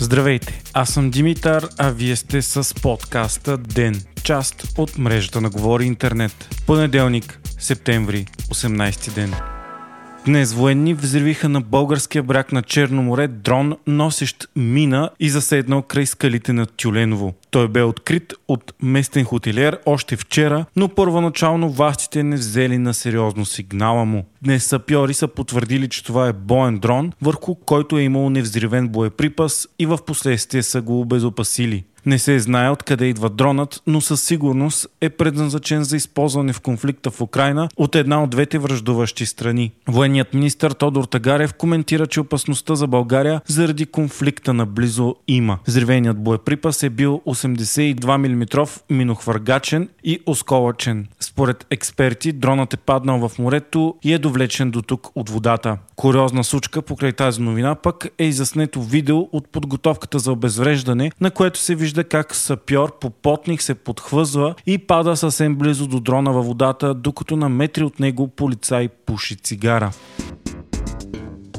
Здравейте, аз съм Димитър, а вие сте с подкаста ДЕН, част от мрежата на Говори Интернет. Понеделник, септември, 18 ден. Днес военни взривиха на българския бряг на Черно море дрон, носещ мина и заседнал край скалите на Тюленово. Той бе открит от местен хотелиер още вчера, но първоначално властите не взели на сериозно сигнала му. Днес сапьори са потвърдили, че това е боен дрон, върху който е имал невзривен боеприпас и в последствие са го обезопасили. Не се знае откъде идва дронът, но със сигурност е предназначен за използване в конфликта в Украина от една от двете връждуващи страни. Военният министр Тодор Тагарев коментира, че опасността за България заради конфликта наблизо има. Взривеният боеприпас е бил 82 мм минохвъргачен и осколачен. Според експерти, дронът е паднал в морето и е довлечен до тук от водата. Куриозна сучка покрай тази новина пък е изяснето видео от подготовката за обезвреждане, на което се вижда как сапьор по потник се подхвъзва и пада съвсем близо до дрона във водата, докато на метри от него полицай пуши цигара.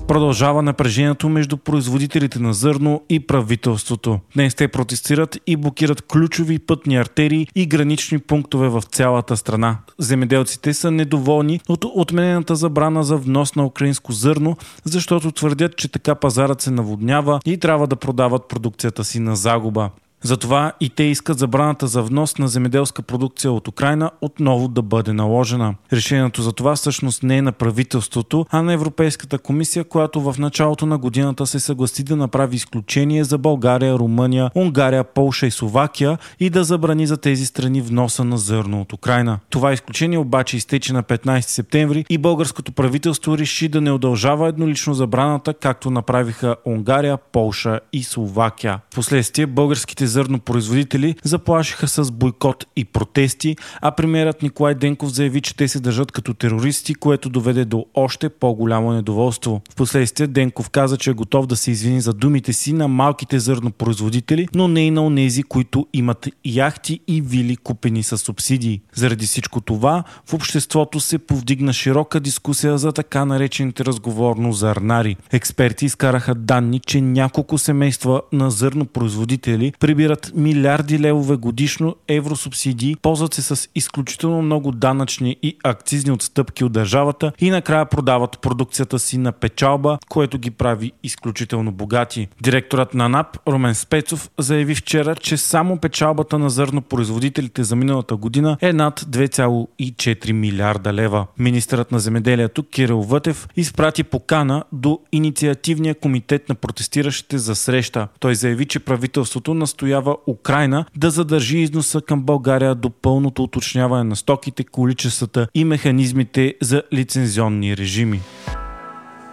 Продължава напрежението между производителите на зърно и правителството. Днес те протестират и блокират ключови пътни артерии и гранични пунктове в цялата страна. Земеделците са недоволни от отменената забрана за внос на украинско зърно, защото твърдят, че така пазарът се наводнява и трябва да продават продукцията си на загуба. Затова и те искат забраната за внос на земеделска продукция от Украина отново да бъде наложена. Решението за това всъщност не е на правителството, а на Европейската комисия, която в началото на годината се съгласи да направи изключение за България, Румъния, Унгария, Полша и Словакия и да забрани за тези страни вноса на зърно от Украина. Това изключение обаче изтече на 15 септември и българското правителство реши да не удължава еднолично забраната, както направиха Унгария, Полша и Словакия. Впоследствие българските зърнопроизводители заплашиха с бойкот и протести, а премьерът Николай Денков заяви, че те се държат като терористи, което доведе до още по-голямо недоволство. Впоследствие Денков каза, че е готов да се извини за думите си на малките зърнопроизводители, но не и на онези, които имат яхти и вили купени с субсидии. Заради всичко това в обществото се повдигна широка дискусия за така наречените разговорно зърнари. Експерти изкараха данни, че няколко семейства на зърнопроизводители при прибират милиарди левове годишно евросубсидии, ползват се с изключително много данъчни и акцизни отстъпки от държавата и накрая продават продукцията си на печалба, което ги прави изключително богати. Директорът на НАП Румен Спецов заяви вчера, че само печалбата на зърнопроизводителите за миналата година е над 2,4 милиарда лева. Министърът на земеделието Кирил Вътев изпрати покана до инициативния комитет на протестиращите за среща. Той заяви, че правителството настоя настоява Украина да задържи износа към България до пълното уточняване на стоките, количествата и механизмите за лицензионни режими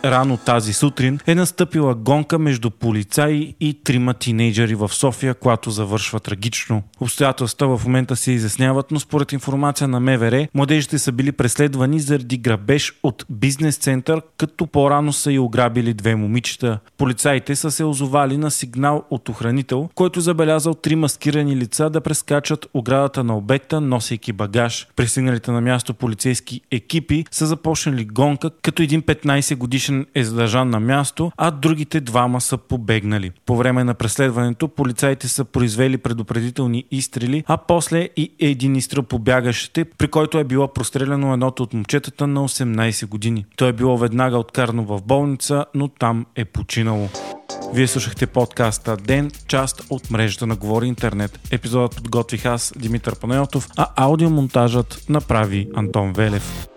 рано тази сутрин е настъпила гонка между полицаи и трима тинейджери в София, която завършва трагично. Обстоятелства в момента се изясняват, но според информация на МВР, младежите са били преследвани заради грабеж от бизнес център, като по-рано са и ограбили две момичета. Полицаите са се озовали на сигнал от охранител, който забелязал три маскирани лица да прескачат оградата на обекта, носейки багаж. Пресигналите на място полицейски екипи са започнали гонка, като един 15 годишен Мишин е задържан на място, а другите двама са побегнали. По време на преследването полицаите са произвели предупредителни изстрели, а после и един изстрел по бягащите, при който е било простреляно едното от момчетата на 18 години. Той е било веднага откарано в болница, но там е починало. Вие слушахте подкаста Ден, част от мрежата на Говори Интернет. Епизодът подготвих аз, Димитър Панайотов, а аудиомонтажът направи Антон Велев.